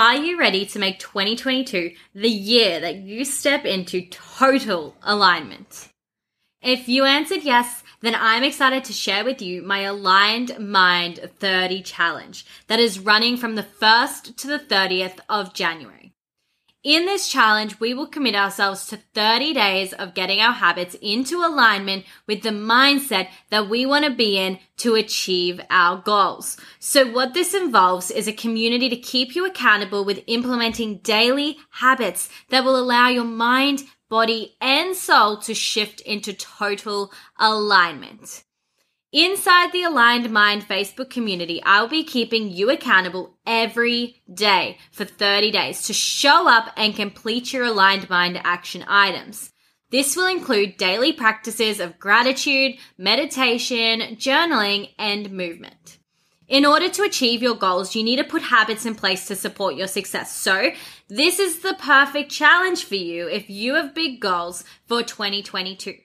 Are you ready to make 2022 the year that you step into total alignment? If you answered yes, then I'm excited to share with you my Aligned Mind 30 challenge that is running from the 1st to the 30th of January. In this challenge, we will commit ourselves to 30 days of getting our habits into alignment with the mindset that we want to be in to achieve our goals. So what this involves is a community to keep you accountable with implementing daily habits that will allow your mind, body, and soul to shift into total alignment. Inside the Aligned Mind Facebook community, I'll be keeping you accountable every day for 30 days to show up and complete your Aligned Mind action items. This will include daily practices of gratitude, meditation, journaling, and movement. In order to achieve your goals, you need to put habits in place to support your success. So, this is the perfect challenge for you if you have big goals for 2022.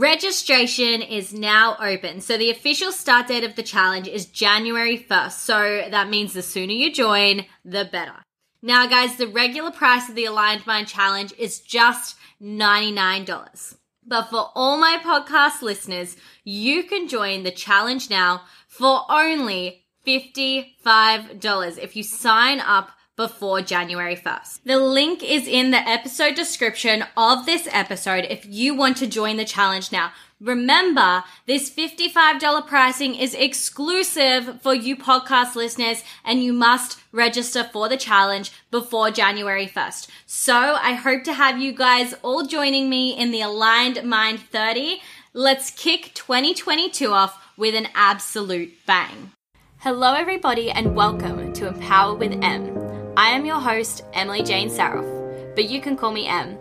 Registration is now open. So the official start date of the challenge is January 1st. So that means the sooner you join, the better. Now, guys, the regular price of the Aligned Mind Challenge is just $99. But for all my podcast listeners, you can join the challenge now for only $55 if you sign up before January 1st. The link is in the episode description of this episode if you want to join the challenge now. Remember, this $55 pricing is exclusive for you podcast listeners and you must register for the challenge before January 1st. So I hope to have you guys all joining me in the Aligned Mind 30. Let's kick 2022 off with an absolute bang. Hello, everybody, and welcome to Empower with M I am your host, Emily Jane Saroff, but you can call me M.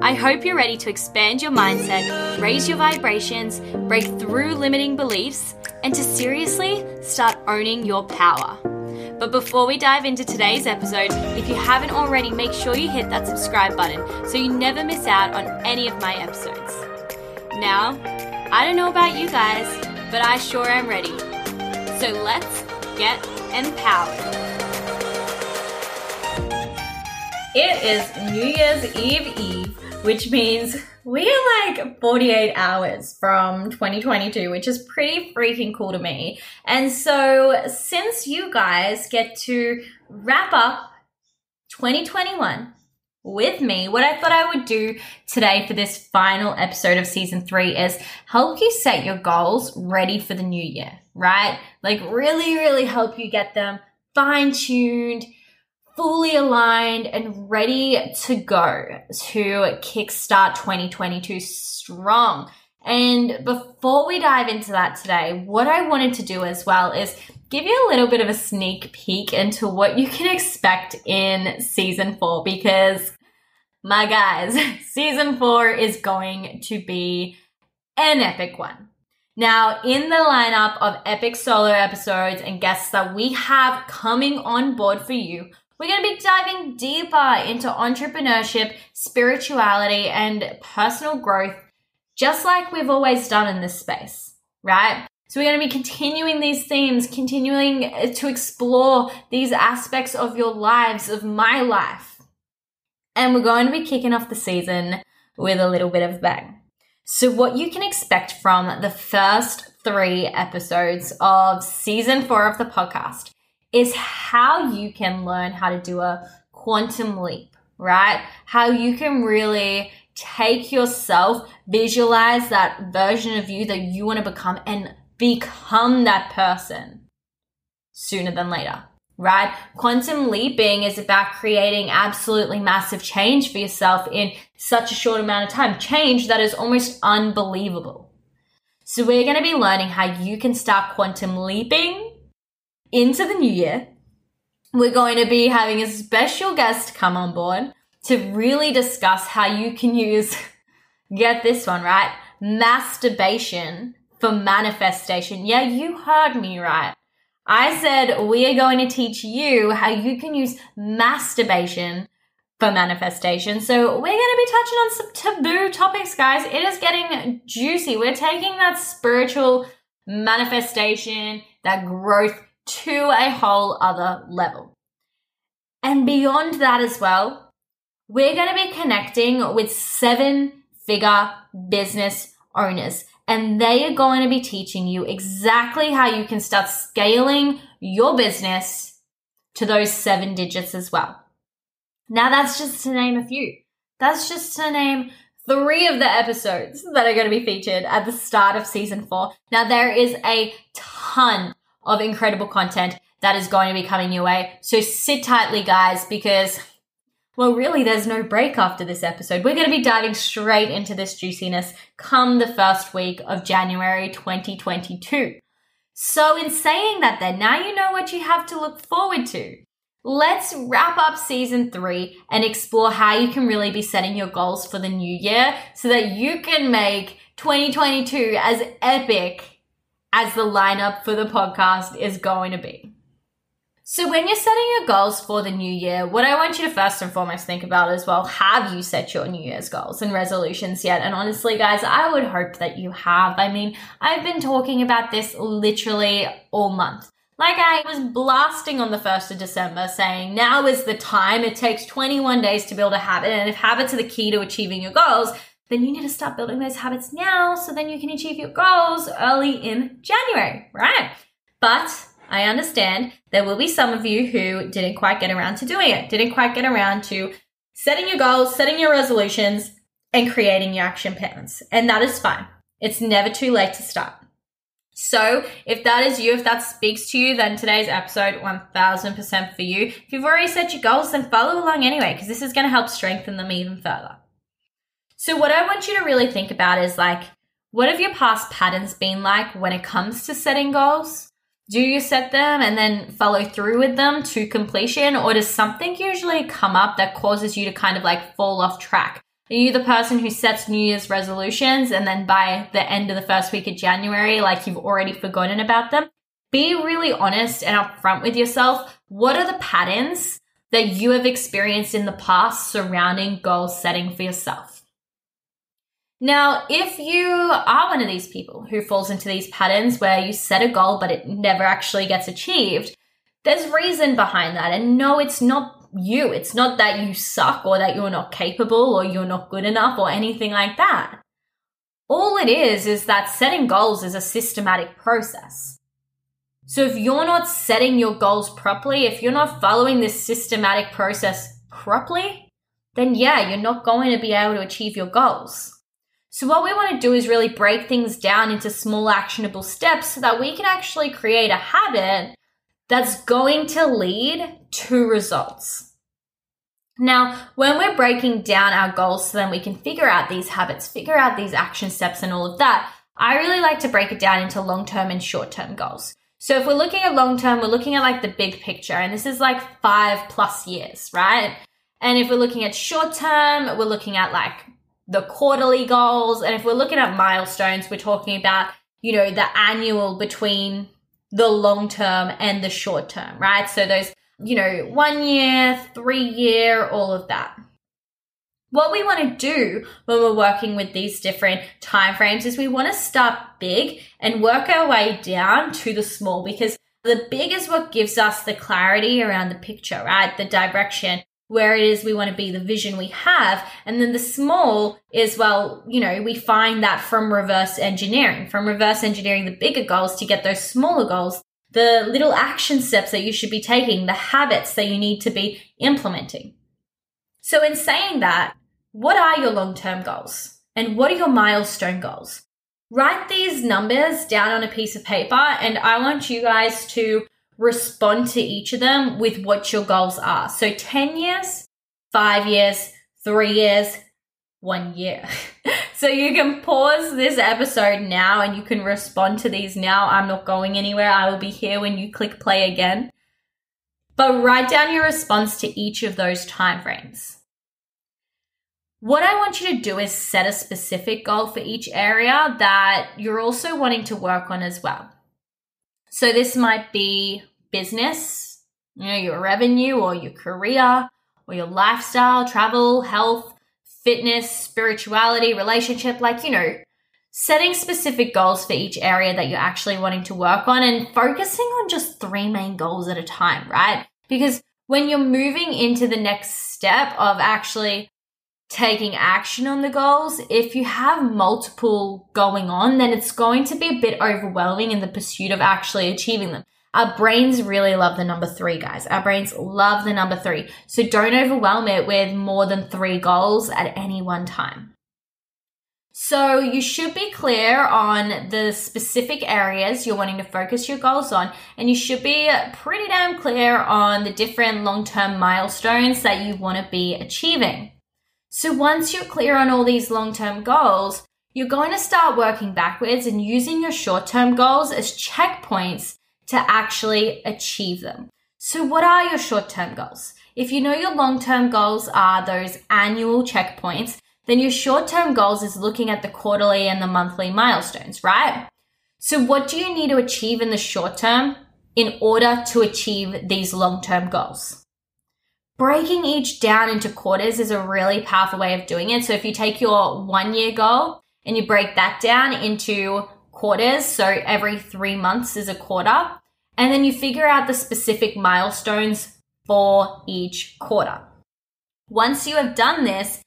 I hope you're ready to expand your mindset, raise your vibrations, break through limiting beliefs, and to seriously start owning your power. But before we dive into today's episode, if you haven't already, make sure you hit that subscribe button so you never miss out on any of my episodes. Now, I don't know about you guys, but I sure am ready. So let's get empowered. It is New Year's Eve Eve, which means we are like 48 hours from 2022, which is pretty freaking cool to me. And so, since you guys get to wrap up 2021 with me, what I thought I would do today for this final episode of season three is help you set your goals ready for the new year, right? Like, really, really help you get them fine tuned, fully aligned and ready to go to kickstart 2022 strong. And before we dive into that today, what I wanted to do as well is give you a little bit of a sneak peek into what you can expect in season four because my guys, season four is going to be an epic one. Now, in the lineup of epic solo episodes and guests that we have coming on board for you, we're going to be diving deeper into entrepreneurship, spirituality, and personal growth, just like we've always done in this space, right? So, we're going to be continuing these themes, continuing uh, to explore these aspects of your lives, of my life. And we're going to be kicking off the season with a little bit of bang. So, what you can expect from the first three episodes of season four of the podcast is how you can learn how to do a quantum leap, right? How you can really take yourself, visualize that version of you that you want to become and become that person sooner than later, right? Quantum leaping is about creating absolutely massive change for yourself in such a short amount of time, change that is almost unbelievable. So we're going to be learning how you can start quantum leaping into the new year, we're going to be having a special guest come on board to really discuss how you can use, get this one right, masturbation for manifestation. Yeah, you heard me right. I said we are going to teach you how you can use masturbation for manifestation. So we're going to be touching on some taboo topics, guys. It is getting juicy. We're taking that spiritual manifestation, that growth to a whole other level. And beyond that as well, we're going to be connecting with seven figure business owners and they are going to be teaching you exactly how you can start scaling your business to those seven digits as well. Now, that's just to name a few. That's just to name three of the episodes that are going to be featured at the start of season four. Now, there is a ton of incredible content that is going to be coming your way. So sit tightly, guys, because well, really, there's no break after this episode. We're going to be diving straight into this juiciness come the first week of January 2022. So, in saying that, then, now you know what you have to look forward to. Let's wrap up season three and explore how you can really be setting your goals for the new year so that you can make 2022 as epic as the lineup for the podcast is going to be. So when you're setting your goals for the new year, what I want you to first and foremost think about is well, have you set your new year's goals and resolutions yet? And honestly, guys, I would hope that you have. I mean, I've been talking about this literally all month. Like I was blasting on the 1st of December saying now is the time. It takes 21 days to build a habit. And if habits are the key to achieving your goals, then you need to start building those habits now so then you can achieve your goals early in January, right? But I understand there will be some of you who didn't quite get around to doing it, didn't quite get around to setting your goals, setting your resolutions, and creating your action plans. And that is fine. It's never too late to start. So, if that is you, if that speaks to you, then today's episode 1000% for you. If you've already set your goals, then follow along anyway, because this is going to help strengthen them even further. So, what I want you to really think about is like, what have your past patterns been like when it comes to setting goals? do you set them and then follow through with them to completion or does something usually come up that causes you to kind of like fall off track? Are you the person who sets new year's resolutions and then by the end of the first week of january like you've already forgotten about them? Be really honest and upfront with yourself. What are the patterns that you have experienced in the past surrounding goal setting for yourself now, if you are one of these people who falls into these patterns where you set a goal but it never actually gets achieved, there's reason behind that. And no, it's not you. It's not that you suck or that you're not capable or you're not good enough or anything like that. All it is is that setting goals is a systematic process. So if you're not setting your goals properly, if you're not following this systematic process properly, then yeah, you're not going to be able to achieve your goals. So, what we want to do is really break things down into small actionable steps so that we can actually create a habit that's going to lead to results. Now, when we're breaking down our goals so then we can figure out these habits, figure out these action steps, and all of that, I really like to break it down into long term and short term goals. So, if we're looking at long term, we're looking at like the big picture, and this is like five plus years, right? And if we're looking at short term, we're looking at like the quarterly goals. And if we're looking at milestones, we're talking about, you know, the annual between the long term and the short term, right? So those, you know, one year, three year, all of that. What we want to do when we're working with these different timeframes is we want to start big and work our way down to the small because the big is what gives us the clarity around the picture, right? The direction where it is we want to be, the vision we have. And then the small is, well, you know, we find that from reverse engineering, from reverse engineering the bigger goals to get those smaller goals, the little action steps that you should be taking, the habits that you need to be implementing. So in saying that, what are your long term goals? And what are your milestone goals? Write these numbers down on a piece of paper, and I want you guys to respond to each of them with what your goals are. So 10 years, five years, three years, one year. so you can pause this episode now and you can respond to these now. I'm not going anywhere. I will be here when you click play again. But write down your response to each of those timeframes. What I want you to do is set a specific goal for each area that you're also wanting to work on as well. So this might be business, you know, your revenue or your career or your lifestyle, travel, health, fitness, spirituality, relationship, like, you know, setting specific goals for each area that you're actually wanting to work on and focusing on just three main goals at a time, right? Because when you're moving into the next step of actually taking action on the goals, if you have multiple going on, then it's going to be a bit overwhelming in the pursuit of actually achieving them. Our brains really love the number three, guys. Our brains love the number three. So don't overwhelm it with more than three goals at any one time. So you should be clear on the specific areas you're wanting to focus your goals on, and you should be pretty damn clear on the different long-term milestones that you want to be achieving. So once you're clear on all these long-term goals, you're going to start working backwards and using your short-term goals as checkpoints to actually achieve them. So what are your short-term goals? If you know your long-term goals are those annual checkpoints, then your short-term goals is looking at the quarterly and the monthly milestones, right? So what do you need to achieve in the short term in order to achieve these long-term goals? Breaking each down into quarters is a really powerful way of doing it. So if you take your one year goal and you break that down into quarters, so every three months is a quarter, and then you figure out the specific milestones for each quarter. Once you have done this,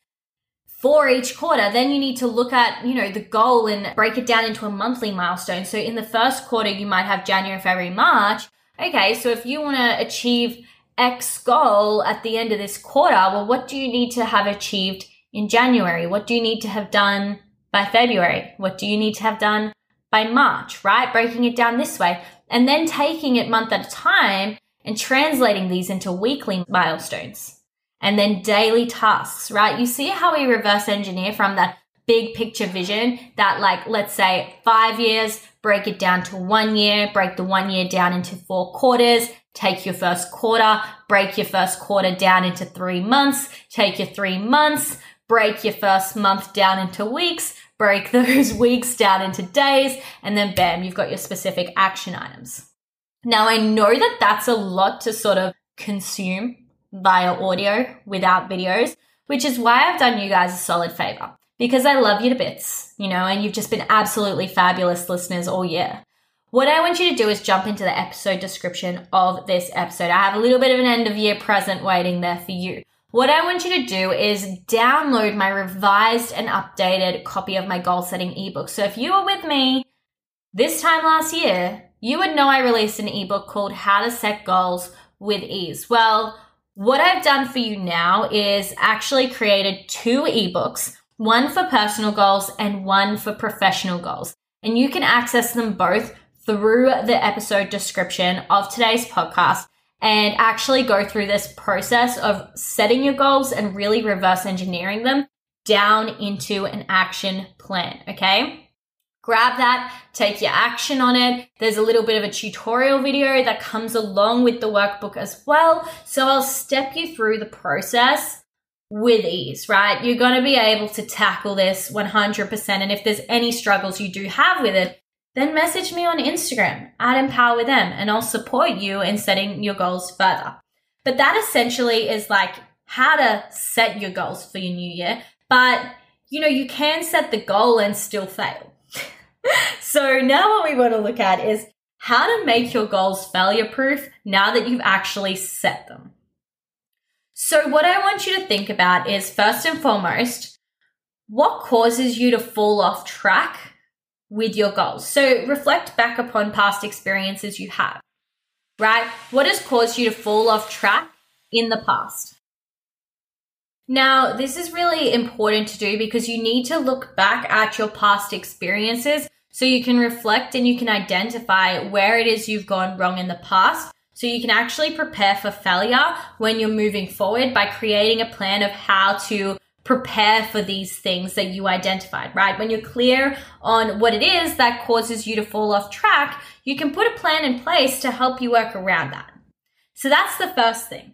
for each quarter, then you need to look at, you know, the goal and break it down into a monthly milestone. So in the first quarter, you might have January, February, March. Okay, so if you want to achieve X goal at the end of this quarter, well, what do you need to have achieved in January? What do you need to have done by February? What do you need to have done by March, right? Breaking it down this way and then taking it month at a time and translating these into weekly milestones and then daily tasks, right? You see how we reverse engineer from that big picture vision that like, let's say five years, break it down to one year, break the one year down into four quarters, take your first quarter, break your first quarter down into three months, take your three months, break your first month down into weeks, break those weeks down into days, and then bam, you've got your specific action items. Now I know that that's a lot to sort of consume via audio without videos, which is why I've done you guys a solid favor because I love you to bits, you know, and you've just been absolutely fabulous listeners all year. What I want you to do is jump into the episode description of this episode. I have a little bit of an end of year present waiting there for you. What I want you to do is download my revised and updated copy of my goal setting ebook. So if you were with me this time last year, you would know I released an ebook called How to Set Goals with Ease. Well, what I've done for you now is actually created two ebooks, one for personal goals and one for professional goals. And you can access them both through the episode description of today's podcast and actually go through this process of setting your goals and really reverse engineering them down into an action plan. Okay grab that, take your action on it. There's a little bit of a tutorial video that comes along with the workbook as well. So I'll step you through the process with ease, right? You're going to be able to tackle this 100%. And if there's any struggles you do have with it, then message me on Instagram at Empower with M and I'll support you in setting your goals further. But that essentially is like how to set your goals for your new year. But you know, you can set the goal and still fail so now what we want to look at is how to make your goals failure proof now that you've actually set them. So what I want you to think about is first and foremost, what causes you to fall off track with your goals? So reflect back upon past experiences you have, right? What has caused you to fall off track in the past? Now, this is really important to do because you need to look back at your past experiences so you can reflect and you can identify where it is you've gone wrong in the past. So you can actually prepare for failure when you're moving forward by creating a plan of how to prepare for these things that you identified, right? When you're clear on what it is that causes you to fall off track, you can put a plan in place to help you work around that. So that's the first thing.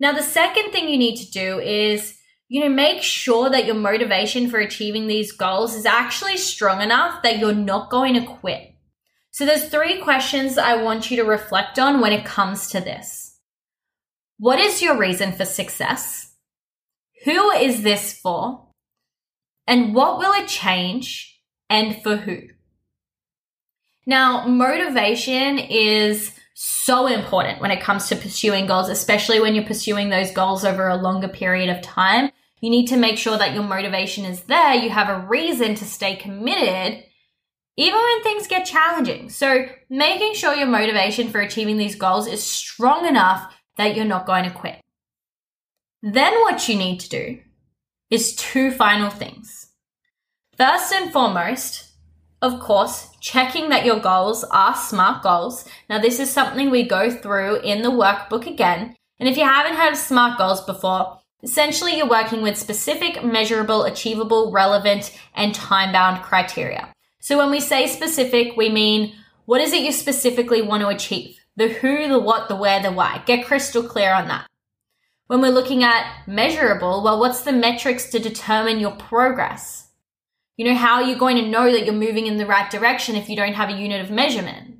Now, the second thing you need to do is, you know, make sure that your motivation for achieving these goals is actually strong enough that you're not going to quit. So there's three questions I want you to reflect on when it comes to this. What is your reason for success? Who is this for? And what will it change and for who? Now, motivation is so important when it comes to pursuing goals, especially when you're pursuing those goals over a longer period of time. You need to make sure that your motivation is there. You have a reason to stay committed, even when things get challenging. So, making sure your motivation for achieving these goals is strong enough that you're not going to quit. Then, what you need to do is two final things. First and foremost, of course, checking that your goals are SMART goals. Now, this is something we go through in the workbook again. And if you haven't heard of SMART goals before, essentially you're working with specific, measurable, achievable, relevant, and time bound criteria. So when we say specific, we mean what is it you specifically want to achieve? The who, the what, the where, the why. Get crystal clear on that. When we're looking at measurable, well, what's the metrics to determine your progress? You know, how are you going to know that you're moving in the right direction if you don't have a unit of measurement?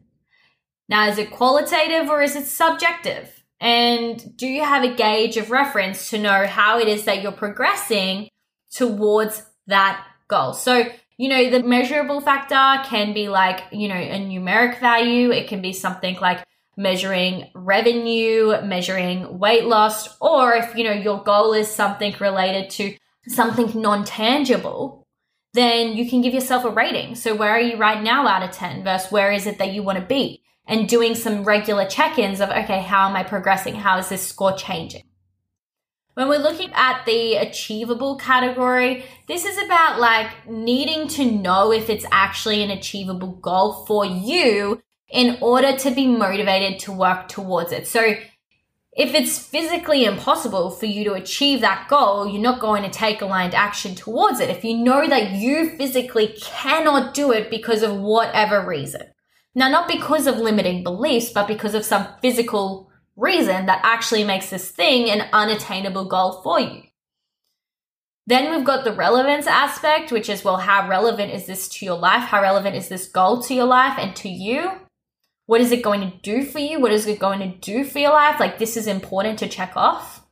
Now, is it qualitative or is it subjective? And do you have a gauge of reference to know how it is that you're progressing towards that goal? So, you know, the measurable factor can be like, you know, a numeric value. It can be something like measuring revenue, measuring weight loss, or if, you know, your goal is something related to something non tangible, then you can give yourself a rating. So where are you right now out of 10 versus where is it that you want to be? And doing some regular check-ins of, okay, how am I progressing? How is this score changing? When we're looking at the achievable category, this is about like needing to know if it's actually an achievable goal for you in order to be motivated to work towards it. So if it's physically impossible for you to achieve that goal, you're not going to take aligned action towards it. If you know that you physically cannot do it because of whatever reason. Now, not because of limiting beliefs, but because of some physical reason that actually makes this thing an unattainable goal for you. Then we've got the relevance aspect, which is, well, how relevant is this to your life? How relevant is this goal to your life and to you? What is it going to do for you? What is it going to do for your life? Like this is important to check off.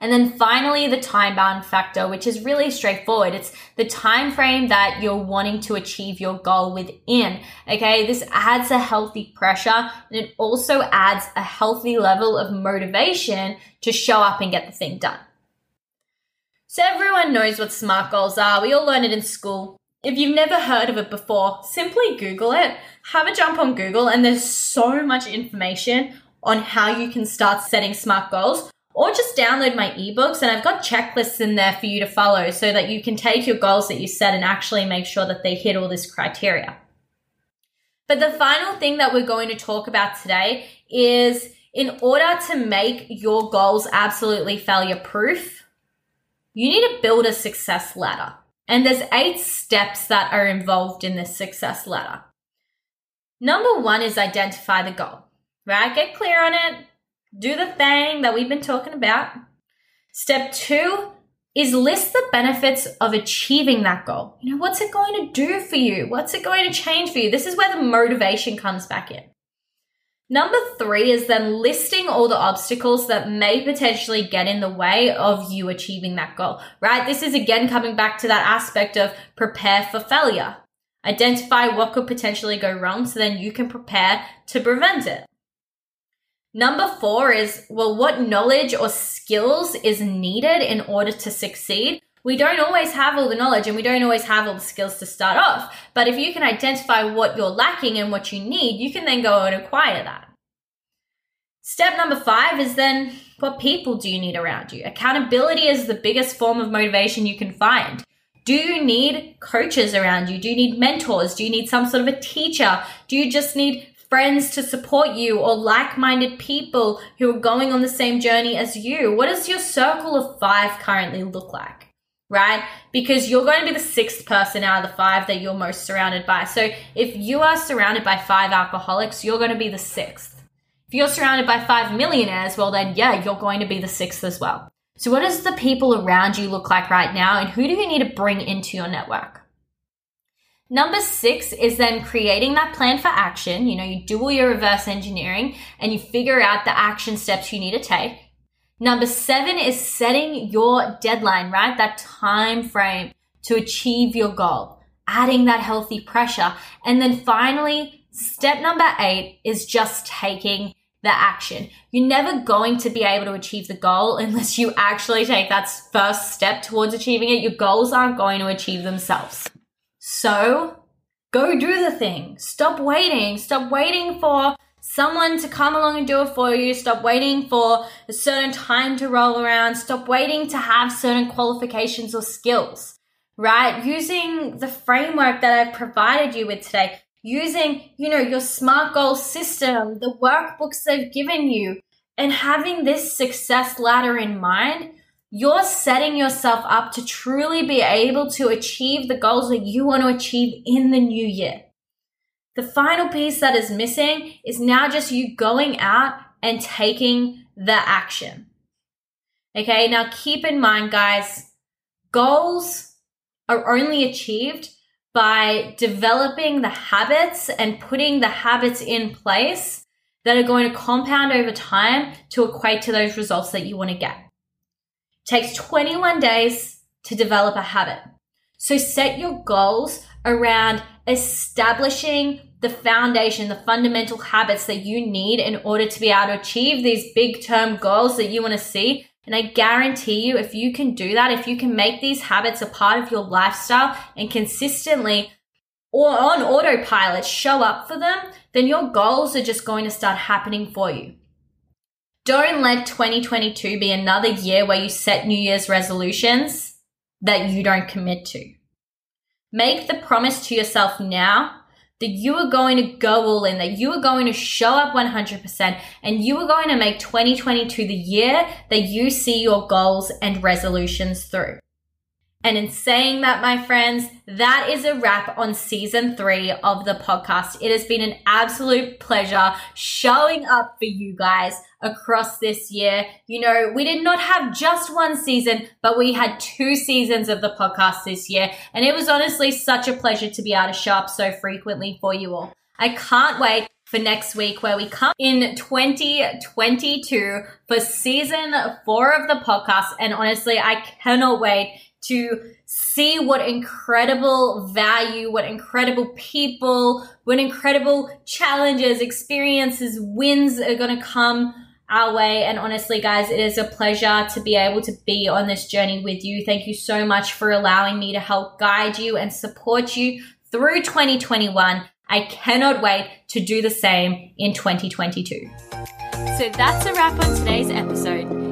And then finally, the time bound factor, which is really straightforward. It's the time frame that you're wanting to achieve your goal within. Okay. This adds a healthy pressure and it also adds a healthy level of motivation to show up and get the thing done. So everyone knows what SMART goals are. We all learn it in school. If you've never heard of it before, simply Google it. Have a jump on Google, and there's so much information on how you can start setting smart goals. Or just download my ebooks, and I've got checklists in there for you to follow so that you can take your goals that you set and actually make sure that they hit all this criteria. But the final thing that we're going to talk about today is in order to make your goals absolutely failure proof, you need to build a success ladder. And there's eight steps that are involved in this success ladder. Number one is identify the goal, right? Get clear on it. Do the thing that we've been talking about. Step two is list the benefits of achieving that goal. You know, what's it going to do for you? What's it going to change for you? This is where the motivation comes back in. Number three is then listing all the obstacles that may potentially get in the way of you achieving that goal, right? This is again coming back to that aspect of prepare for failure. Identify what could potentially go wrong so then you can prepare to prevent it. Number four is, well, what knowledge or skills is needed in order to succeed? We don't always have all the knowledge and we don't always have all the skills to start off. But if you can identify what you're lacking and what you need, you can then go and acquire that. Step number five is then what people do you need around you? Accountability is the biggest form of motivation you can find. Do you need coaches around you? Do you need mentors? Do you need some sort of a teacher? Do you just need friends to support you or like minded people who are going on the same journey as you? What does your circle of five currently look like? Right? Because you're going to be the sixth person out of the five that you're most surrounded by. So if you are surrounded by five alcoholics, you're going to be the sixth. If you're surrounded by five millionaires, well, then yeah, you're going to be the sixth as well. So what does the people around you look like right now? And who do you need to bring into your network? Number six is then creating that plan for action. You know, you do all your reverse engineering and you figure out the action steps you need to take. Number seven is setting your deadline, right? That time frame to achieve your goal, adding that healthy pressure. And then finally, Step number eight is just taking the action. You're never going to be able to achieve the goal unless you actually take that first step towards achieving it. Your goals aren't going to achieve themselves. So go do the thing. Stop waiting. Stop waiting for someone to come along and do it for you. Stop waiting for a certain time to roll around. Stop waiting to have certain qualifications or skills, right? Using the framework that I've provided you with today, using, you know, your SMART goal system, the workbooks they've given you, and having this success ladder in mind, you're setting yourself up to truly be able to achieve the goals that you want to achieve in the new year. The final piece that is missing is now just you going out and taking the action. Okay, now keep in mind, guys, goals are only achieved by developing the habits and putting the habits in place that are going to compound over time to equate to those results that you want to get. It takes 21 days to develop a habit. So set your goals around establishing the foundation, the fundamental habits that you need in order to be able to achieve these big term goals that you want to see and I guarantee you, if you can do that, if you can make these habits a part of your lifestyle and consistently or on autopilot show up for them, then your goals are just going to start happening for you. Don't let 2022 be another year where you set New Year's resolutions that you don't commit to. Make the promise to yourself now that you are going to go all in, that you are going to show up 100%, and you are going to make 2022 the year that you see your goals and resolutions through. And in saying that, my friends, that is a wrap on season three of the podcast. It has been an absolute pleasure showing up for you guys across this year. You know, we did not have just one season, but we had two seasons of the podcast this year. And it was honestly such a pleasure to be able to show up so frequently for you all. I can't wait for next week where we come in 2022 for season four of the podcast. And honestly, I cannot wait to see what incredible value, what incredible people, what incredible challenges, experiences, wins are going to come our way. And honestly, guys, it is a pleasure to be able to be on this journey with you. Thank you so much for allowing me to help guide you and support you through 2021. I cannot wait to do the same in 2022. So that's a wrap on today's episode.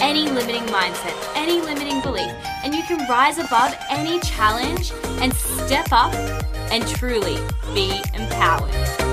any limiting mindset, any limiting belief, and you can rise above any challenge and step up and truly be empowered.